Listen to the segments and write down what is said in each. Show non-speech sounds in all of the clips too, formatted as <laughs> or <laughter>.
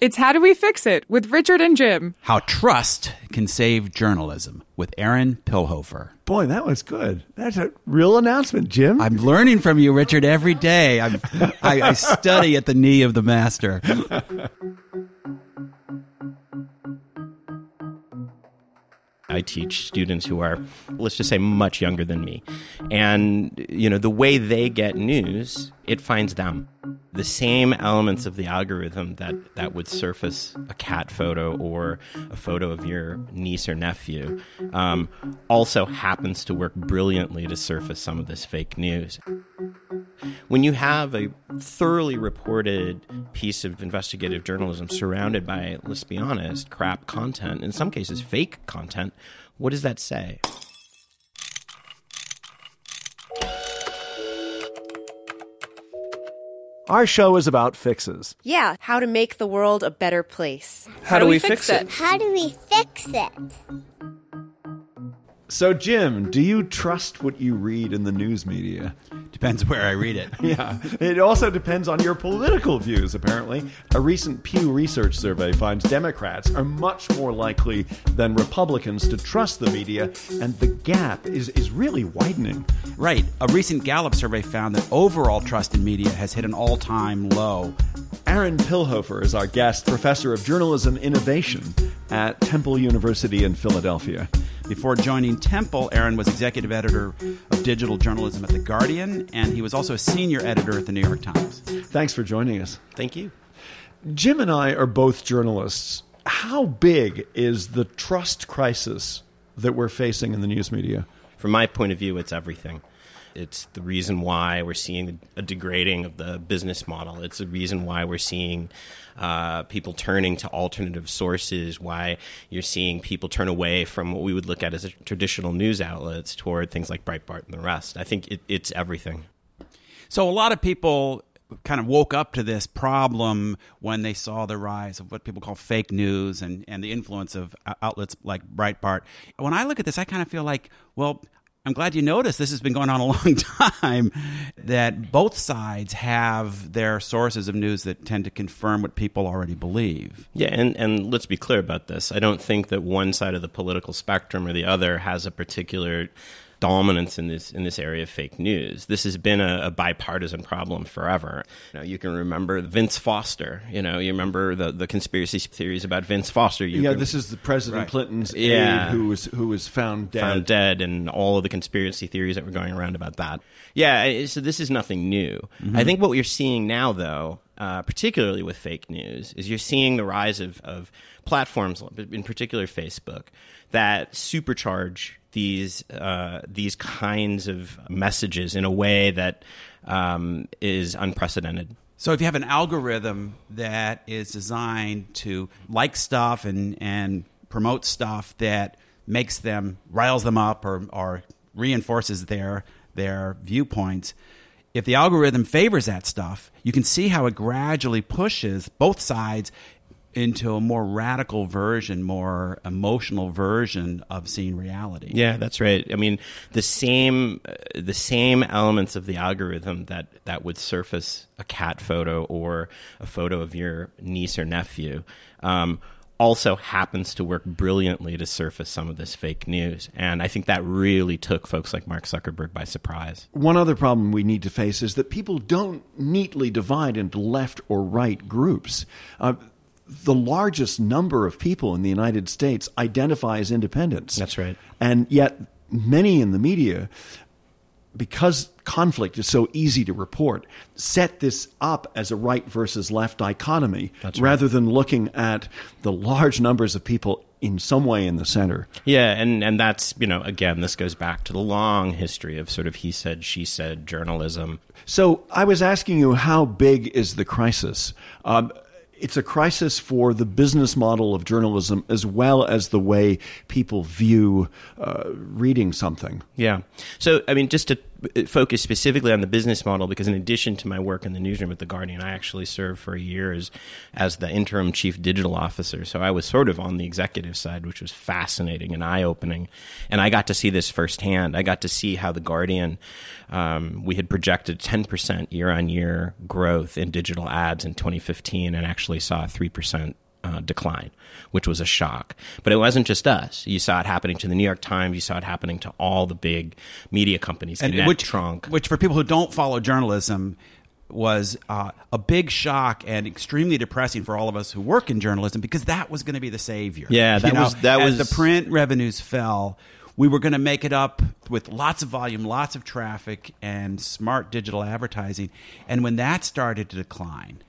It's How Do We Fix It with Richard and Jim. How Trust Can Save Journalism with Aaron Pilhofer. Boy, that was good. That's a real announcement, Jim. I'm learning from you, Richard, every day. I'm, I, I study at the knee of the master. I teach students who are, let's just say, much younger than me. And, you know, the way they get news, it finds them. The same elements of the algorithm that, that would surface a cat photo or a photo of your niece or nephew um, also happens to work brilliantly to surface some of this fake news. When you have a thoroughly reported piece of investigative journalism surrounded by, let's be honest, crap content, in some cases fake content, what does that say? Our show is about fixes. Yeah, how to make the world a better place. How, do we fix it? How do we fix it? So, Jim, do you trust what you read in the news media? Depends where I read it. <laughs> Yeah. It also depends on your political views, apparently. A recent Pew Research survey finds Democrats are much more likely than Republicans to trust the media, and the gap is, is really widening. Right. A recent Gallup survey found that overall trust in media has hit an all time low. Aaron Pilhofer is our guest, professor of journalism innovation at Temple University in Philadelphia. Before joining Temple, Aaron was executive editor of digital journalism at The Guardian, and he was also a senior editor at The New York Times. Thanks for joining us. Thank you. Jim and I are both journalists. How big is the trust crisis that we're facing in the news media? From my point of view, it's everything. It's the reason why we're seeing a degrading of the business model. It's the reason why we're seeing uh, people turning to alternative sources, why you're seeing people turn away from what we would look at as traditional news outlets toward things like Breitbart and the rest. I think it, it's everything. So a lot of people kind of woke up to this problem when they saw the rise of what people call fake news and, and the influence of outlets like Breitbart. When I look at this, I kind of feel like, well, I'm glad you noticed this has been going on a <laughs> long time that both sides have their sources of news that tend to confirm what people already believe. Yeah, and, and let's be clear about this. I don't think that one side of the political spectrum or the other has a particular dominance in this in this area of fake news. This has been a, a bipartisan problem forever. You, know, you can remember Vince Foster. You know, you remember the, the conspiracy theories about Vince Foster. You yeah, can, this is the President Right. Clinton's Yeah. aide who was who was found dead. found dead and all of the conspiracy theories that were going around about that. Yeah, so this is nothing new. Mm-hmm. I think what we're seeing now, though, uh, particularly with fake news, is you're seeing the rise of, of platforms, in particular Facebook, that supercharge these uh, these kinds of messages in a way that um, is unprecedented. So if you have an algorithm that is designed to like stuff and, and promote stuff that makes them riles them up or, or reinforces their their viewpoints, if the algorithm favors that stuff, you can see how it gradually pushes both sides into a more radical version, more emotional version of seeing reality. Yeah, that's right. I mean, the same uh, the same elements of the algorithm that that would surface a cat photo or a photo of your niece or nephew um, also happens to work brilliantly to surface some of this fake news. And I think that really took folks like Mark Zuckerberg by surprise. One other problem we need to face is that people don't neatly divide into left or right groups. Uh, the largest number of people in the United States identify as independents. That's right. And yet, many in the media because conflict is so easy to report, set this up as a right versus left dichotomy rather than looking at the large numbers of people in some way in the center. Yeah, and, and that's, you know, again, this goes back to the long history of sort of he said, she said journalism. So I was asking you, how big is the crisis? Um, it's a crisis for the business model of journalism as well as the way people view uh, reading something. Yeah. So, I mean, just to focus specifically on the business model, because in addition to my work in the newsroom at The Guardian, I actually served for a year as, as the interim chief digital officer. So I was sort of on the executive side, which was fascinating and eye opening. And I got to see this firsthand. I got to see how The Guardian, um, we had projected 10% year on year growth in digital ads in 2015 and actually saw 3% uh, decline, which was a shock. But it wasn't just us. You saw it happening to the New York Times. You saw it happening to all the big media companies. and Gannett, which, Tronc. which for people who don't follow journalism was uh, a big shock and extremely depressing for all of us who work in journalism because that was going to be the savior. Yeah, that You know, was- that as was- the print revenues fell. We were going to make it up with lots of volume, lots of traffic, and smart digital advertising. And when that started to decline,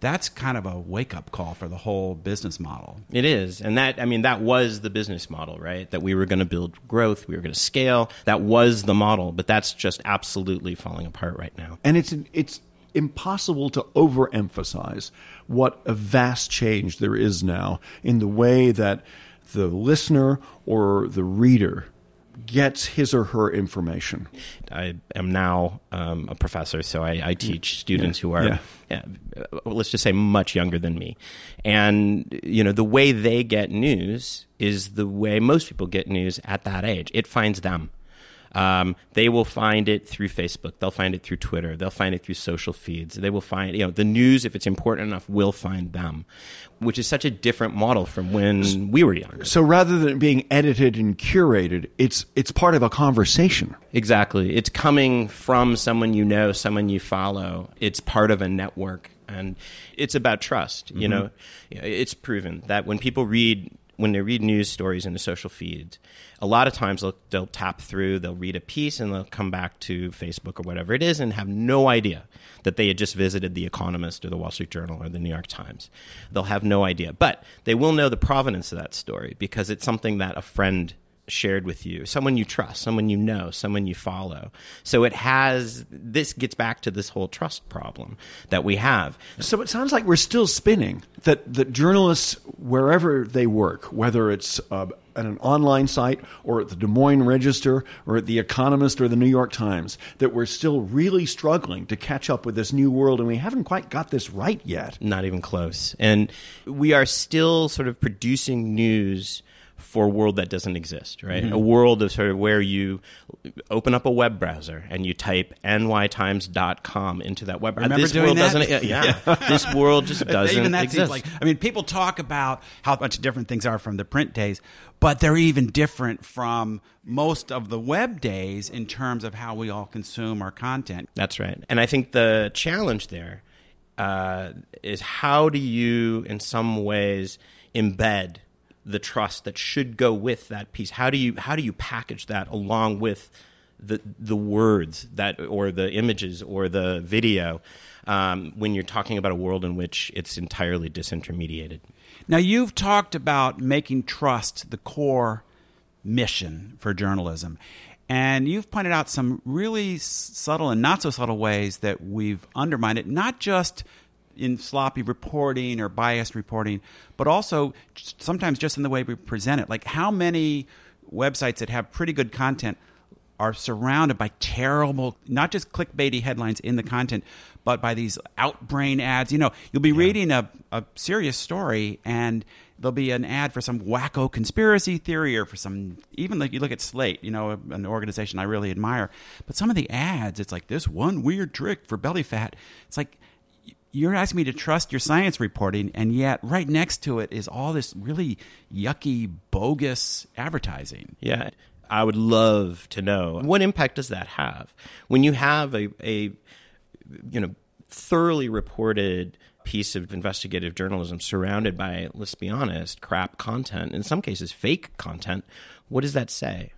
that's kind of a wake up call for the whole business model. It is. And that, I mean, that was the business model, right? That we were going to build growth, we were going to scale. That was the model, but that's just absolutely falling apart right now. And it's it's impossible to overemphasize what a vast change there is now in the way that the listener or the reader gets his or her information. I am now um, a professor, so I, I teach students Yeah. who are, Yeah. yeah, uh, let's just say, much younger than me. And, you know, the way they get news is the way most people get news at that age. It finds them. Um, they will find it through Facebook. They'll find it through Twitter. They'll find it through social feeds. They will find, you know, the news, if it's important enough, will find them, which is such a different model from when we were younger. So rather than being edited and curated, it's it's part of a conversation. Exactly. It's coming from someone you know, someone you follow. It's part of a network and it's about trust. You Mhm. know, it's proven that when people read when they read news stories in the social feeds, a lot of times they'll, they'll tap through, they'll read a piece, and they'll come back to Facebook or whatever it is and have no idea that they had just visited The Economist or The Wall Street Journal or The New York Times. They'll have no idea. But they will know the provenance of that story because it's something that a friend shared with you, someone you trust, someone you know, someone you follow. So it has, this gets back to this whole trust problem that we have. So it sounds like we're still spinning that that journalists wherever they work, whether it's uh, at an online site or at the Des Moines Register or at the Economist or the New York Times, that we're still really struggling to catch up with this new world, and we haven't quite got this right yet. Not even close. And we are still sort of producing news for a world that doesn't exist, right? Mhm. A world of sort of where you open up a web browser and you type nytimes.com into that web browser. This doing world that? doesn't yeah. <laughs> this world just <laughs> doesn't even that exist. seems like I mean, people talk about how much different things are from the print days, but they're even different from most of the web days in terms of how we all consume our content. That's right. And I think the challenge there uh, is how do you, in some ways, embed the trust that should go with that piece? How do you how do you package that along with the the words that or the images or the video um, when you're talking about a world in which it's entirely disintermediated? Now, you've talked about making trust the core mission for journalism. And you've pointed out some really subtle and not so subtle ways that we've undermined it, not just in sloppy reporting or biased reporting, but also sometimes just in the way we present it. Like, how many websites that have pretty good content are surrounded by terrible, not just clickbaity headlines in the content, but by these outbrain ads. You know, you'll be reading a, a serious story and there'll be an ad for some wacko conspiracy theory or for some, even like you look at Slate, you know, an organization I really admire. But some of the ads, it's like this one weird trick for belly fat. It's like, you're asking me to trust your science reporting, and yet right next to it is all this really yucky, bogus advertising. Yeah. I would love to know what impact does that have when you have a, a you know thoroughly reported piece of investigative journalism surrounded by let's be honest crap content in some cases fake content what does that say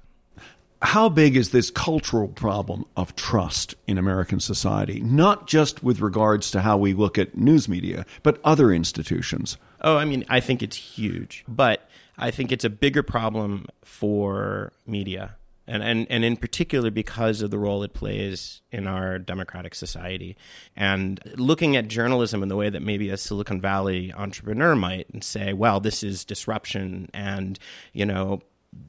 how big is this cultural problem of trust in American society, not just with regards to how we look at news media, but other institutions? Oh, I mean, I think it's huge, but I think it's a bigger problem for media. And, and, and in particular because of the role it plays in our democratic society. And looking at journalism in the way that maybe a Silicon Valley entrepreneur might and say, well, this is disruption and, you know,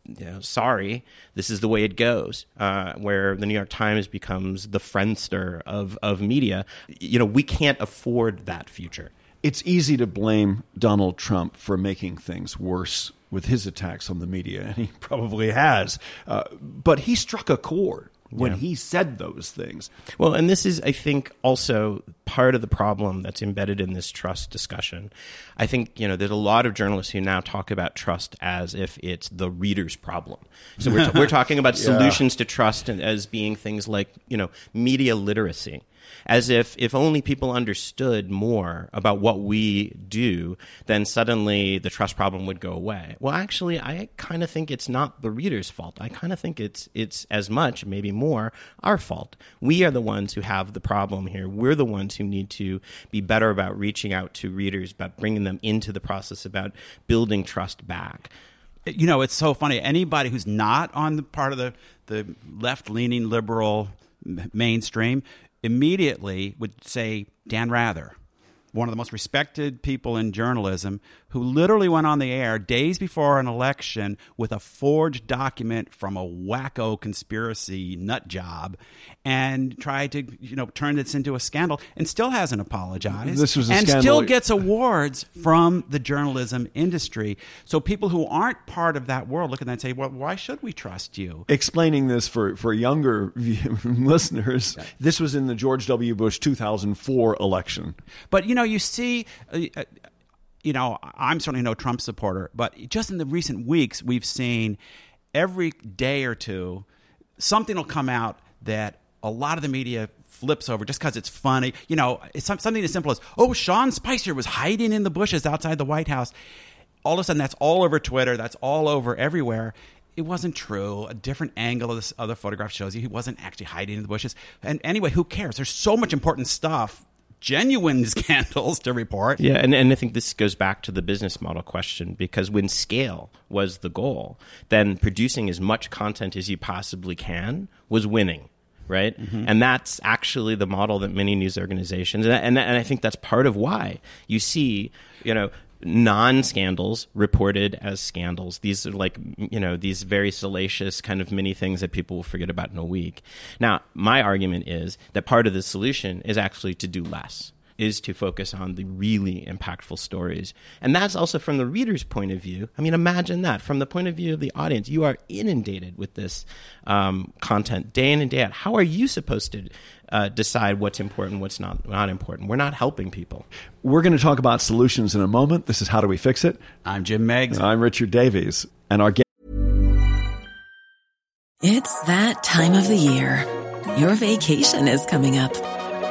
you know, sorry, this is the way it goes. Uh, where the New York Times becomes the friendster of of media. You know, we can't afford that future. It's easy to blame Donald Trump for making things worse with his attacks on the media, and he <laughs> probably has. Uh, but he struck a chord when Yeah. he said those things. Well, and this is, I think, also part of the problem that's embedded in this trust discussion. I think, you know, there's a lot of journalists who now talk about trust as if it's the reader's problem. So we're, we're talking about <laughs> Yeah. solutions to trust and as being things like, you know, media literacy. As if if only people understood more about what we do, then suddenly the trust problem would go away. Well, actually, I kind of think it's not the reader's fault. I kind of think it's it's as much, maybe more, our fault. We are the ones who have the problem here. We're the ones who need to be better about reaching out to readers, about bringing them into the process, about building trust back. you know, it's so funny. Anybody who's not on the part of the, the left leaning liberal mainstream immediately would say Dan Rather, one of the most respected people in journalism, who literally went on the air days before an election with a forged document from a wacko conspiracy nut job and tried to, you know, turn this into a scandal and still hasn't apologized. This was a and scandal- still gets awards from the journalism industry. So people who aren't part of that world look at that and say, well, why should we trust you? Explaining this for, for younger <laughs> listeners, this was in the George W. Bush 2004 election. But, you know, you see, uh, uh, you know, I'm certainly no Trump supporter, but just in the recent weeks, we've seen every day or two, something will come out that a lot of the media flips over just because it's funny. You know, it's something as simple as, oh, Sean Spicer was hiding in the bushes outside the White House. All of a sudden, that's all over Twitter. That's all over everywhere. It wasn't true. A different angle of this other photograph shows you he wasn't actually hiding in the bushes. And anyway, who cares? There's so much important stuff, genuine <laughs> scandals to report. Yeah, and, and I think this goes back to the business model question because when scale was the goal, then producing as much content as you possibly can was winning. Right, mm-hmm. and that's actually the model that many news organizations, and, and and I think that's part of why you see, you know, non-scandals reported as scandals. These are like you know these very salacious kind of mini things that people will forget about in a week. Now, my argument is that part of the solution is actually to do less is to focus on the really impactful stories. And that's also from the reader's point of view. I mean, imagine that from the point of view of the audience. You are inundated with this um, content day in and day out. How are you supposed to uh, decide what's important, what's not, not important? We're not helping people. We're going to talk about solutions in a moment. This is How Do We Fix It? I'm Jim Meigs. I'm Richard Davies. And our guest It's that time of the year. Your vacation is coming up.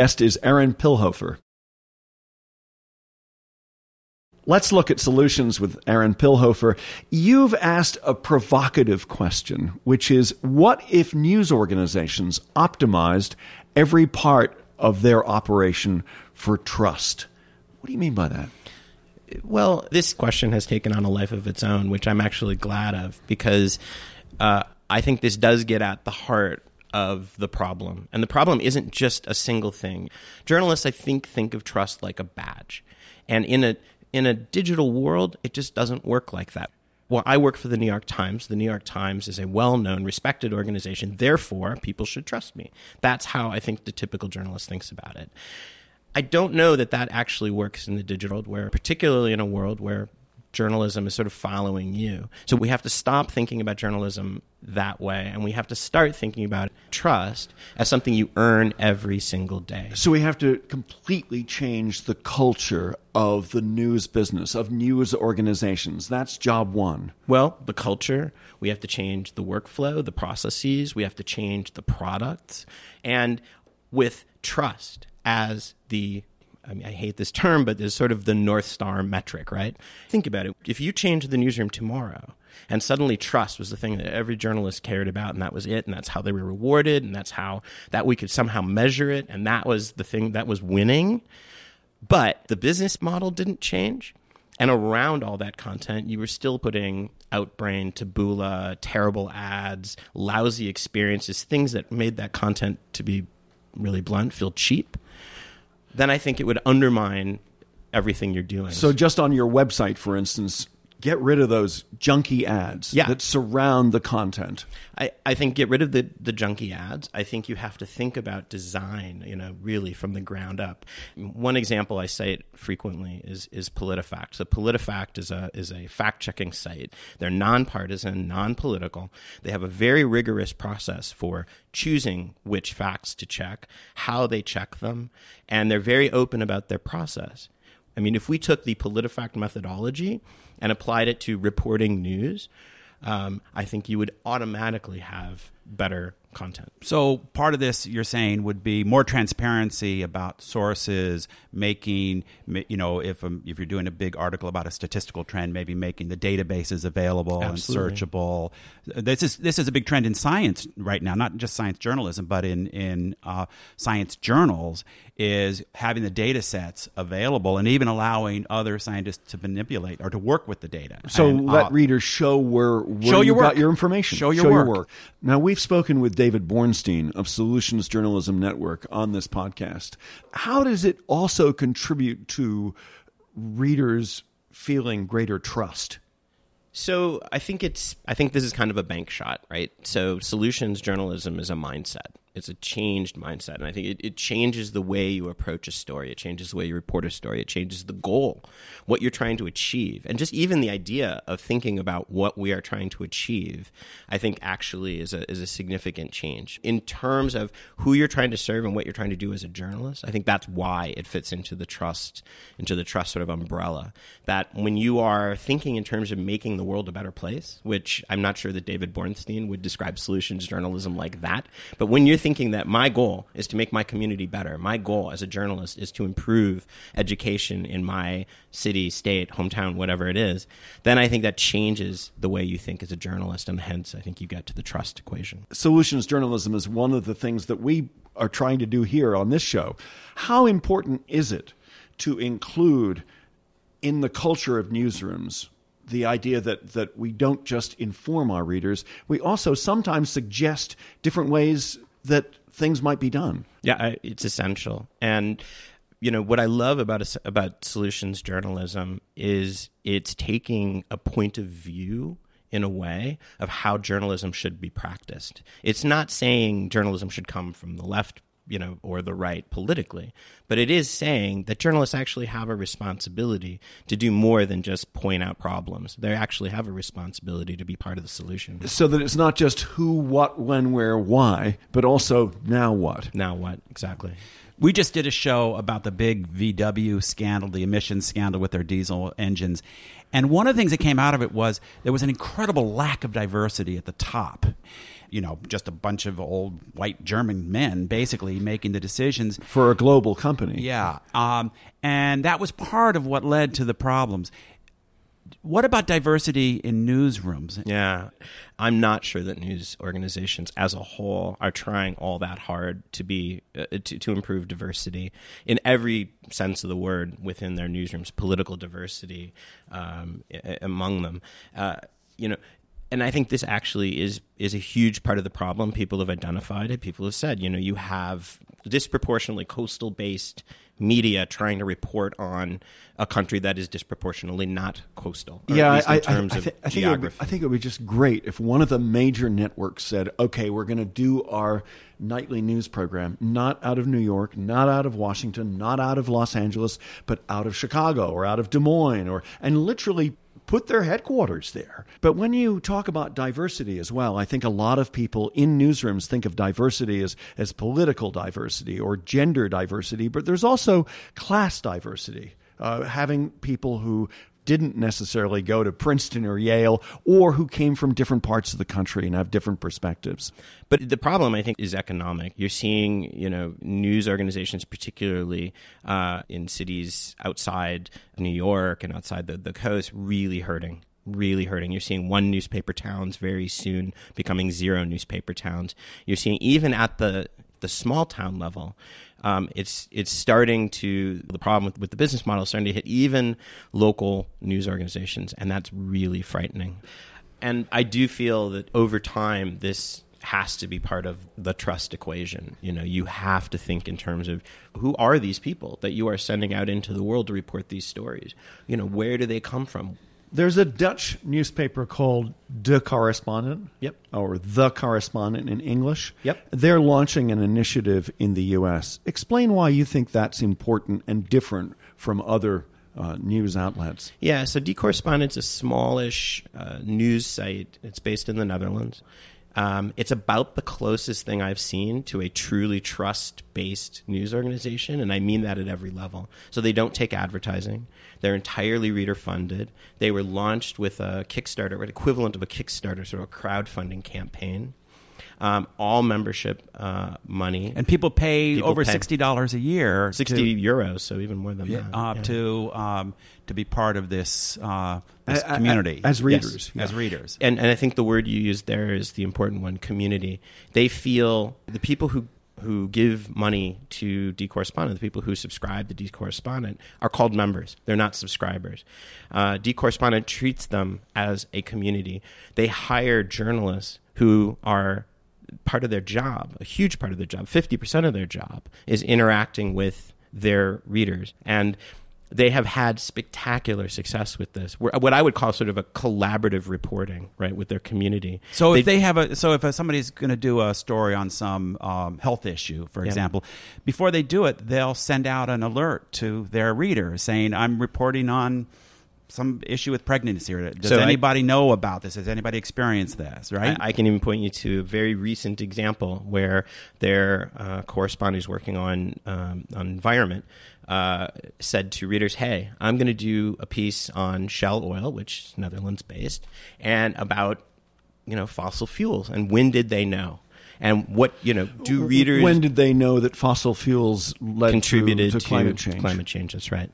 Guest is Aaron Pilhofer. Let's look at solutions with Aaron Pilhofer. You've asked a provocative question, which is what if news organizations optimized every part of their operation for trust? What do you mean by that? Well, this question has taken on a life of its own, which I'm actually glad of because uh, I think this does get at the heart of the problem. And the problem isn't just a single thing. Journalists, I think, think of trust like a badge. And in a in a digital world, it just doesn't work like that. Well, I work for the New York Times. The New York Times is a well known, respected organization. Therefore, people should trust me. That's how I think the typical journalist thinks about it. I don't know that that actually works in the digital world, where, particularly in a world where journalism is sort of following you. So we have to stop thinking about journalism that way and we have to start thinking about trust as something you earn every single day. So we have to completely change the culture of the news business, of news organizations. That's job one. Well, the culture, we have to change the workflow, the processes, we have to change the products and with trust as the I mean, I hate this term, but there's sort of the North Star metric, right? Think about it. If you change the newsroom tomorrow and suddenly trust was the thing that every journalist cared about and that was it and that's how they were rewarded and that's how that we could somehow measure it and that was the thing that was winning, but the business model didn't change. And around all that content, you were still putting Outbrain, Taboola, terrible ads, lousy experiences, things that made that content, to be really blunt, feel cheap then I think it would undermine everything you're doing. So, just on your website, for instance, get rid of those junky ads yeah. that surround the content. I, I think get rid of the, the junky ads. I think you have to think about design, you know, really from the ground up. One example I cite frequently is is PolitiFact. So PolitiFact is a is a fact checking site. They're nonpartisan, non political. They have a very rigorous process for choosing which facts to check, how they check them, and they're very open about their process. I mean, if we took the PolitiFact methodology and applied it to reporting news, um, I think you would automatically have better content. So part of this you're saying would be more transparency about sources, making you know if um, if you're doing a big article about a statistical trend, maybe making the databases available Absolutely. and searchable. This is this is a big trend in science right now, not just science journalism, but in in uh, science journals is having the data sets available and even allowing other scientists to manipulate or to work with the data. So and, let uh, readers show where, where show you your got work. your information. Show your work. Now we've spoken with David Bornstein of Solutions Journalism Network on this podcast. How does it also contribute to readers feeling greater trust? So I think it's I think this is kind of a bank shot, right? So solutions journalism is a mindset. It's a changed mindset. And I think it, it changes the way you approach a story. It changes the way you report a story. It changes the goal, what you're trying to achieve. And just even the idea of thinking about what we are trying to achieve, I think actually is a, is a significant change. In terms of who you're trying to serve and what you're trying to do as a journalist, I think that's why it fits into the trust, into the trust sort of umbrella. That when you are thinking in terms of making the world a better place, which I'm not sure that David Bornstein would describe solutions journalism like that, but when you're thinking that my goal is to make my community better, my goal as a journalist is to improve education in my city, state, hometown, whatever it is, then I think that changes the way you think as a journalist, and hence I think you get to the trust equation. Solutions journalism is one of the things that we are trying to do here on this show. How important is it to include in the culture of newsrooms the idea that, that we don't just inform our readers, we also sometimes suggest different ways that things might be done. Yeah, I, it's essential. And you know what I love about a, about solutions journalism is it's taking a point of view in a way of how journalism should be practiced. It's not saying journalism should come from the left you know, or the right politically. But it is saying that journalists actually have a responsibility to do more than just point out problems. They actually have a responsibility to be part of the solution. So that it's not just who, what, when, where, why, but also now what. Now what, exactly. We just did a show about the big VW scandal, the emissions scandal with their diesel engines. And one of the things that came out of it was there was an incredible lack of diversity at the top. You know, just a bunch of old white German men basically making the decisions for a global company. Yeah, um, and that was part of what led to the problems. What about diversity in newsrooms? Yeah, I'm not sure that news organizations as a whole are trying all that hard to be uh, to, to improve diversity in every sense of the word within their newsrooms, political diversity um, among them. Uh, you know, and I think this actually is is a huge part of the problem. People have identified it. People have said, you know, you have disproportionately coastal based media trying to report on a country that is disproportionately not coastal. yeah, I, I, terms I, of I think it would, be, I think it would be just great if one of the major networks said, "Okay, we're going to do our nightly news program not out of New York, not out of Washington, not out of Los Angeles, but out of Chicago or out of Des Moines, or and literally." Put their headquarters there. But when you talk about diversity as well, I think a lot of people in newsrooms think of diversity as, as political diversity or gender diversity, but there's also class diversity uh, having people who didn't necessarily go to Princeton or Yale or who came from different parts of the country and have different perspectives. But the problem, I think, is economic. You're seeing, you know, news organizations, particularly uh, in cities outside New York and outside the, the coast, really hurting really hurting. You're seeing one newspaper towns very soon becoming zero newspaper towns. You're seeing even at the the small town level, um, it's it's starting to the problem with, with the business model is starting to hit even local news organizations, and that's really frightening. And I do feel that over time, this has to be part of the trust equation. You know, you have to think in terms of who are these people that you are sending out into the world to report these stories. You know, where do they come from? There's a Dutch newspaper called De Correspondent. Yep. Or The Correspondent in English. Yep. They're launching an initiative in the U.S. Explain why you think that's important and different from other uh, news outlets. Yeah, so De Correspondent's a smallish uh, news site. It's based in the Netherlands. Um, it's about the closest thing I've seen to a truly trust based news organization, and I mean that at every level. So they don't take advertising, they're entirely reader funded. They were launched with a Kickstarter, an equivalent of a Kickstarter, sort of a crowdfunding campaign. Um, all membership uh, money, and people pay People over pay. sixty dollars a year, sixty to, euros, so even more than yeah, that. uh, yeah. to um, to be part of this uh, this A- a- community as readers. Yes, as readers. And and I think the word you used there is the important one, community. They feel the people who who give money to De Correspondent, the people who subscribe to De Correspondent, are called members. They're not subscribers. Uh, De Correspondent treats them as a community. They hire journalists who are part of their job, a huge part of their job, 50% of their job is interacting with their readers. And they have had spectacular success with this. What I would call sort of a collaborative reporting, right, with their community. So if they have a so if somebody's going to do a story on some um, health issue, for Yeah. example, before they do it, they'll send out an alert to their readers saying, "I'm reporting on." Some issue with pregnancy. Or does So I- anybody know about this? Has anybody experienced this? Right? I, I can even point you to a very recent example where their uh, correspondent is working on um, on environment uh, said to readers, "Hey, I'm going to do a piece on Shell oil, which is Netherlands based, and about you know fossil fuels and when did they know." And what you know? Do readers When did they know that fossil fuels led contributed to, to climate change? Climate change, that's right.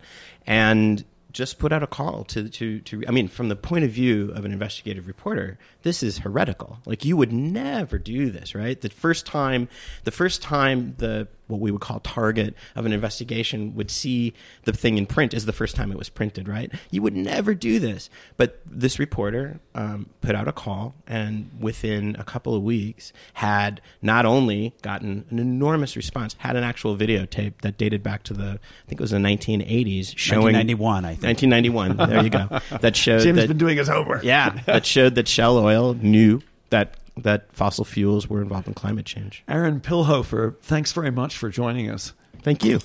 And just put out a call to, to, to, I mean, from the point of view of an investigative reporter, this is heretical. Like you would never do this, right? The first time, the first time the, what we would call target of an investigation would see the thing in print is the first time it was printed, right? You would never do this. But this reporter um, put out a call and within a couple of weeks had not only gotten an enormous response, had an actual videotape that dated back to the, I think it was the 1980s, showing 1991, I think. 1991. There you go. That <laughs> showed Jim's that, been doing his homework. yeah, that showed that Shell Oil knew that that fossil fuels were involved in climate change. Aaron Pilhofer, thanks very much for joining us. Thank you.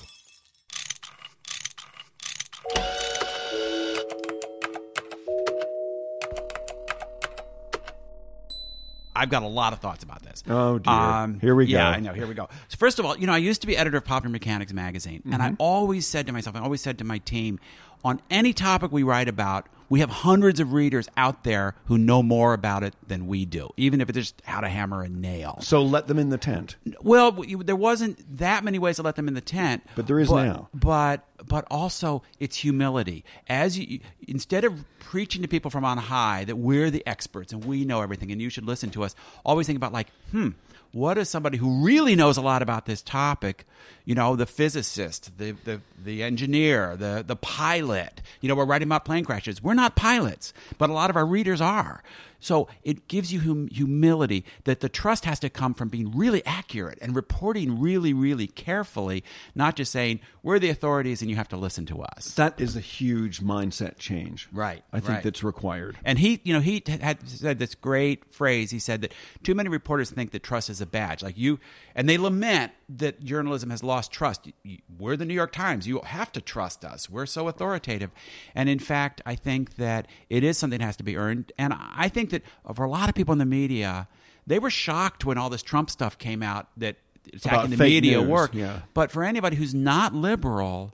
I've got a lot of thoughts about this. Oh, dear. Here we go. Yeah, go. I know. Here we go. So first of all, you know, I used to be editor of Popular Mechanics magazine, and I Mhm. always said to myself, I always said to my team, on any topic we write about, we have hundreds of readers out there who know more about it than we do, even if it's just how to hammer a nail. So let them in the tent. Well, there wasn't that many ways to let them in the tent, But there is now. But but also it's humility. As you instead of preaching to people from on high that we're the experts and we know everything and you should listen to us, always think about like, hmm, what is somebody who really knows a lot about this topic? You know, the physicist, the the, the engineer, the the pilot. You know, we're writing about plane crashes. We're not pilots, but a lot of our readers are. So it gives you hum- humility that the trust has to come from being really accurate and reporting really, really carefully, not just saying we're the authorities and you have to listen to us. That is a huge mindset change. Right. I think right. that's required. And he, you know, he t- had said this great phrase. He said that too many reporters think that trust is a badge. Like you, and they lament that journalism has lost trust. We're the New York Times. You have to trust us. We're so authoritative. And in fact, I think that it is something that has to be earned. And I think that for a lot of people in the media, they were shocked when all this Trump stuff came out that About attacking the media news, work. yeah. But for anybody who's not liberal,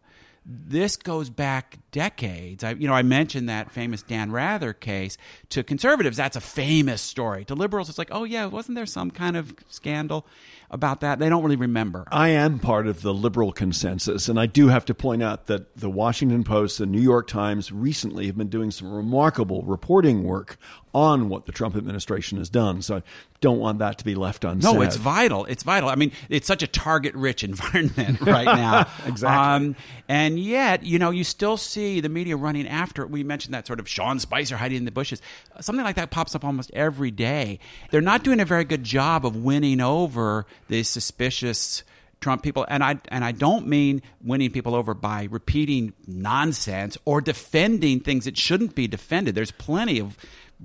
this goes back decades. I, you know, I mentioned that famous Dan Rather case. To conservatives, that's a famous story. To liberals, it's like, oh yeah, wasn't there some kind of scandal about that? They don't really remember. I am part of the liberal consensus, and I do have to point out that the Washington Post, the New York Times recently have been doing some remarkable reporting work on what the Trump administration has done. So I don't want that to be left unsaid. No, it's vital. It's vital. I mean, it's such a target-rich <laughs> environment <laughs> right now. Exactly. Um, and yet, you know, you still see the media running after it. We mentioned that sort of Sean Spicer hiding in the bushes. Something like that pops up almost every day. They're not doing a very good job of winning over the suspicious. Trump people, and I and I don't mean winning people over by repeating nonsense or defending things that shouldn't be defended. There's plenty of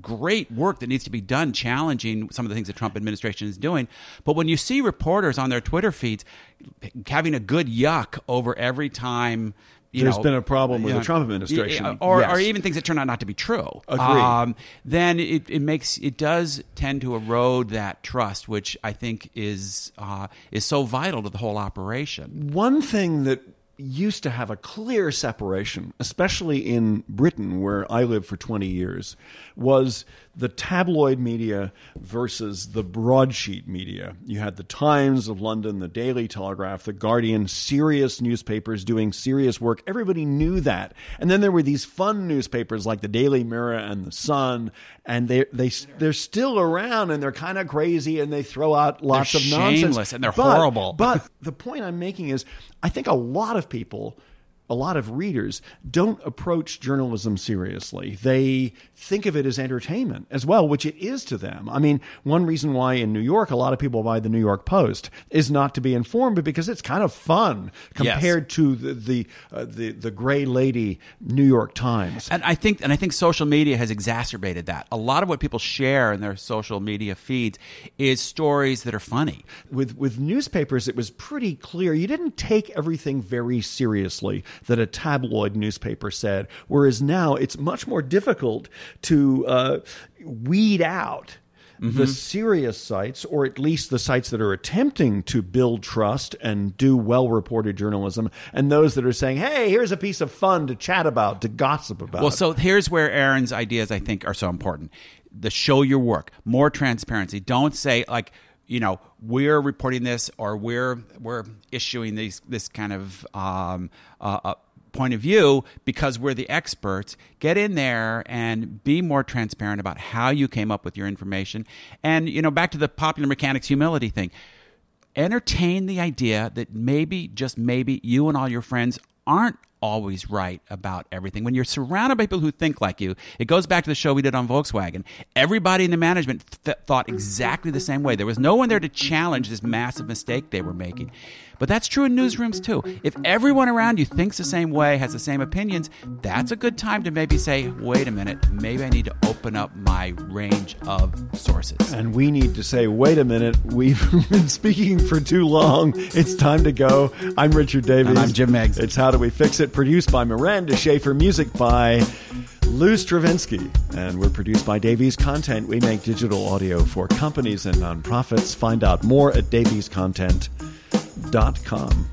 great work that needs to be done challenging some of the things the Trump administration is doing. But when you see reporters on their Twitter feeds having a good yuck over every time. You There's know, been a problem with you the Trump administration. or, Yes. or even things that turn out not to be true. Um, then it, it makes it does tend to erode that trust, which I think is uh, is so vital to the whole operation. One thing that used to have a clear separation, especially in Britain, where I lived for 20 years, was the tabloid media versus the broadsheet media. You had the Times of London, the Daily Telegraph, the Guardian, serious newspapers doing serious work. Everybody knew that. And then there were these fun newspapers like the Daily Mirror and the Sun, and they they they're still around and they're kind of crazy and they throw out lots They're of nonsense and they're But- horrible. But the point I'm making is I think a lot of people, a lot of readers don't approach journalism seriously. They think of it as entertainment as well, which it is to them. I mean, one reason why in New York a lot of people buy the New York Post is not to be informed, but because it's kind of fun compared to the the, uh, the the gray lady New York Times. And I think, and I think social media has exacerbated that. A lot of what people share in their social media feeds is stories that are funny. with with newspapers it was pretty clear you didn't take everything very seriously that a tabloid newspaper said whereas now it's much more difficult to uh, weed out the serious sites or at least the sites that are attempting to build trust and do well reported journalism and those that are saying hey here's a piece of fun to chat about to gossip about Well, so here's where Aaron's ideas, I think, are so important. The show your work, more transparency. Don't say like, you know, we're reporting this or we're we're issuing these this kind of um, uh, uh, point of view because we're the experts. Get in there and be more transparent about how you came up with your information. And you know, back to the popular mechanics humility thing entertain the idea that maybe, just maybe, you and all your friends aren't always right about everything. When you're surrounded by people who think like you, it goes back to the show we did on Volkswagen. Everybody in the management th- thought exactly the same way. There was no one there to challenge this massive mistake they were making. But that's true in newsrooms too. If everyone around you thinks the same way, has the same opinions, that's a good time to maybe say, wait a minute, maybe I need to open up my range of sources. And we need to say, wait a minute, we've <laughs> been speaking for too long. It's time to go. I'm Richard Davies. And I'm Jim Meigs. It's How Do We Fix It? Produced by Miranda Schaefer, music by Lou Stravinsky. And we're produced by Davies Content. We make digital audio for companies and nonprofits. Find out more at daviescontent.com.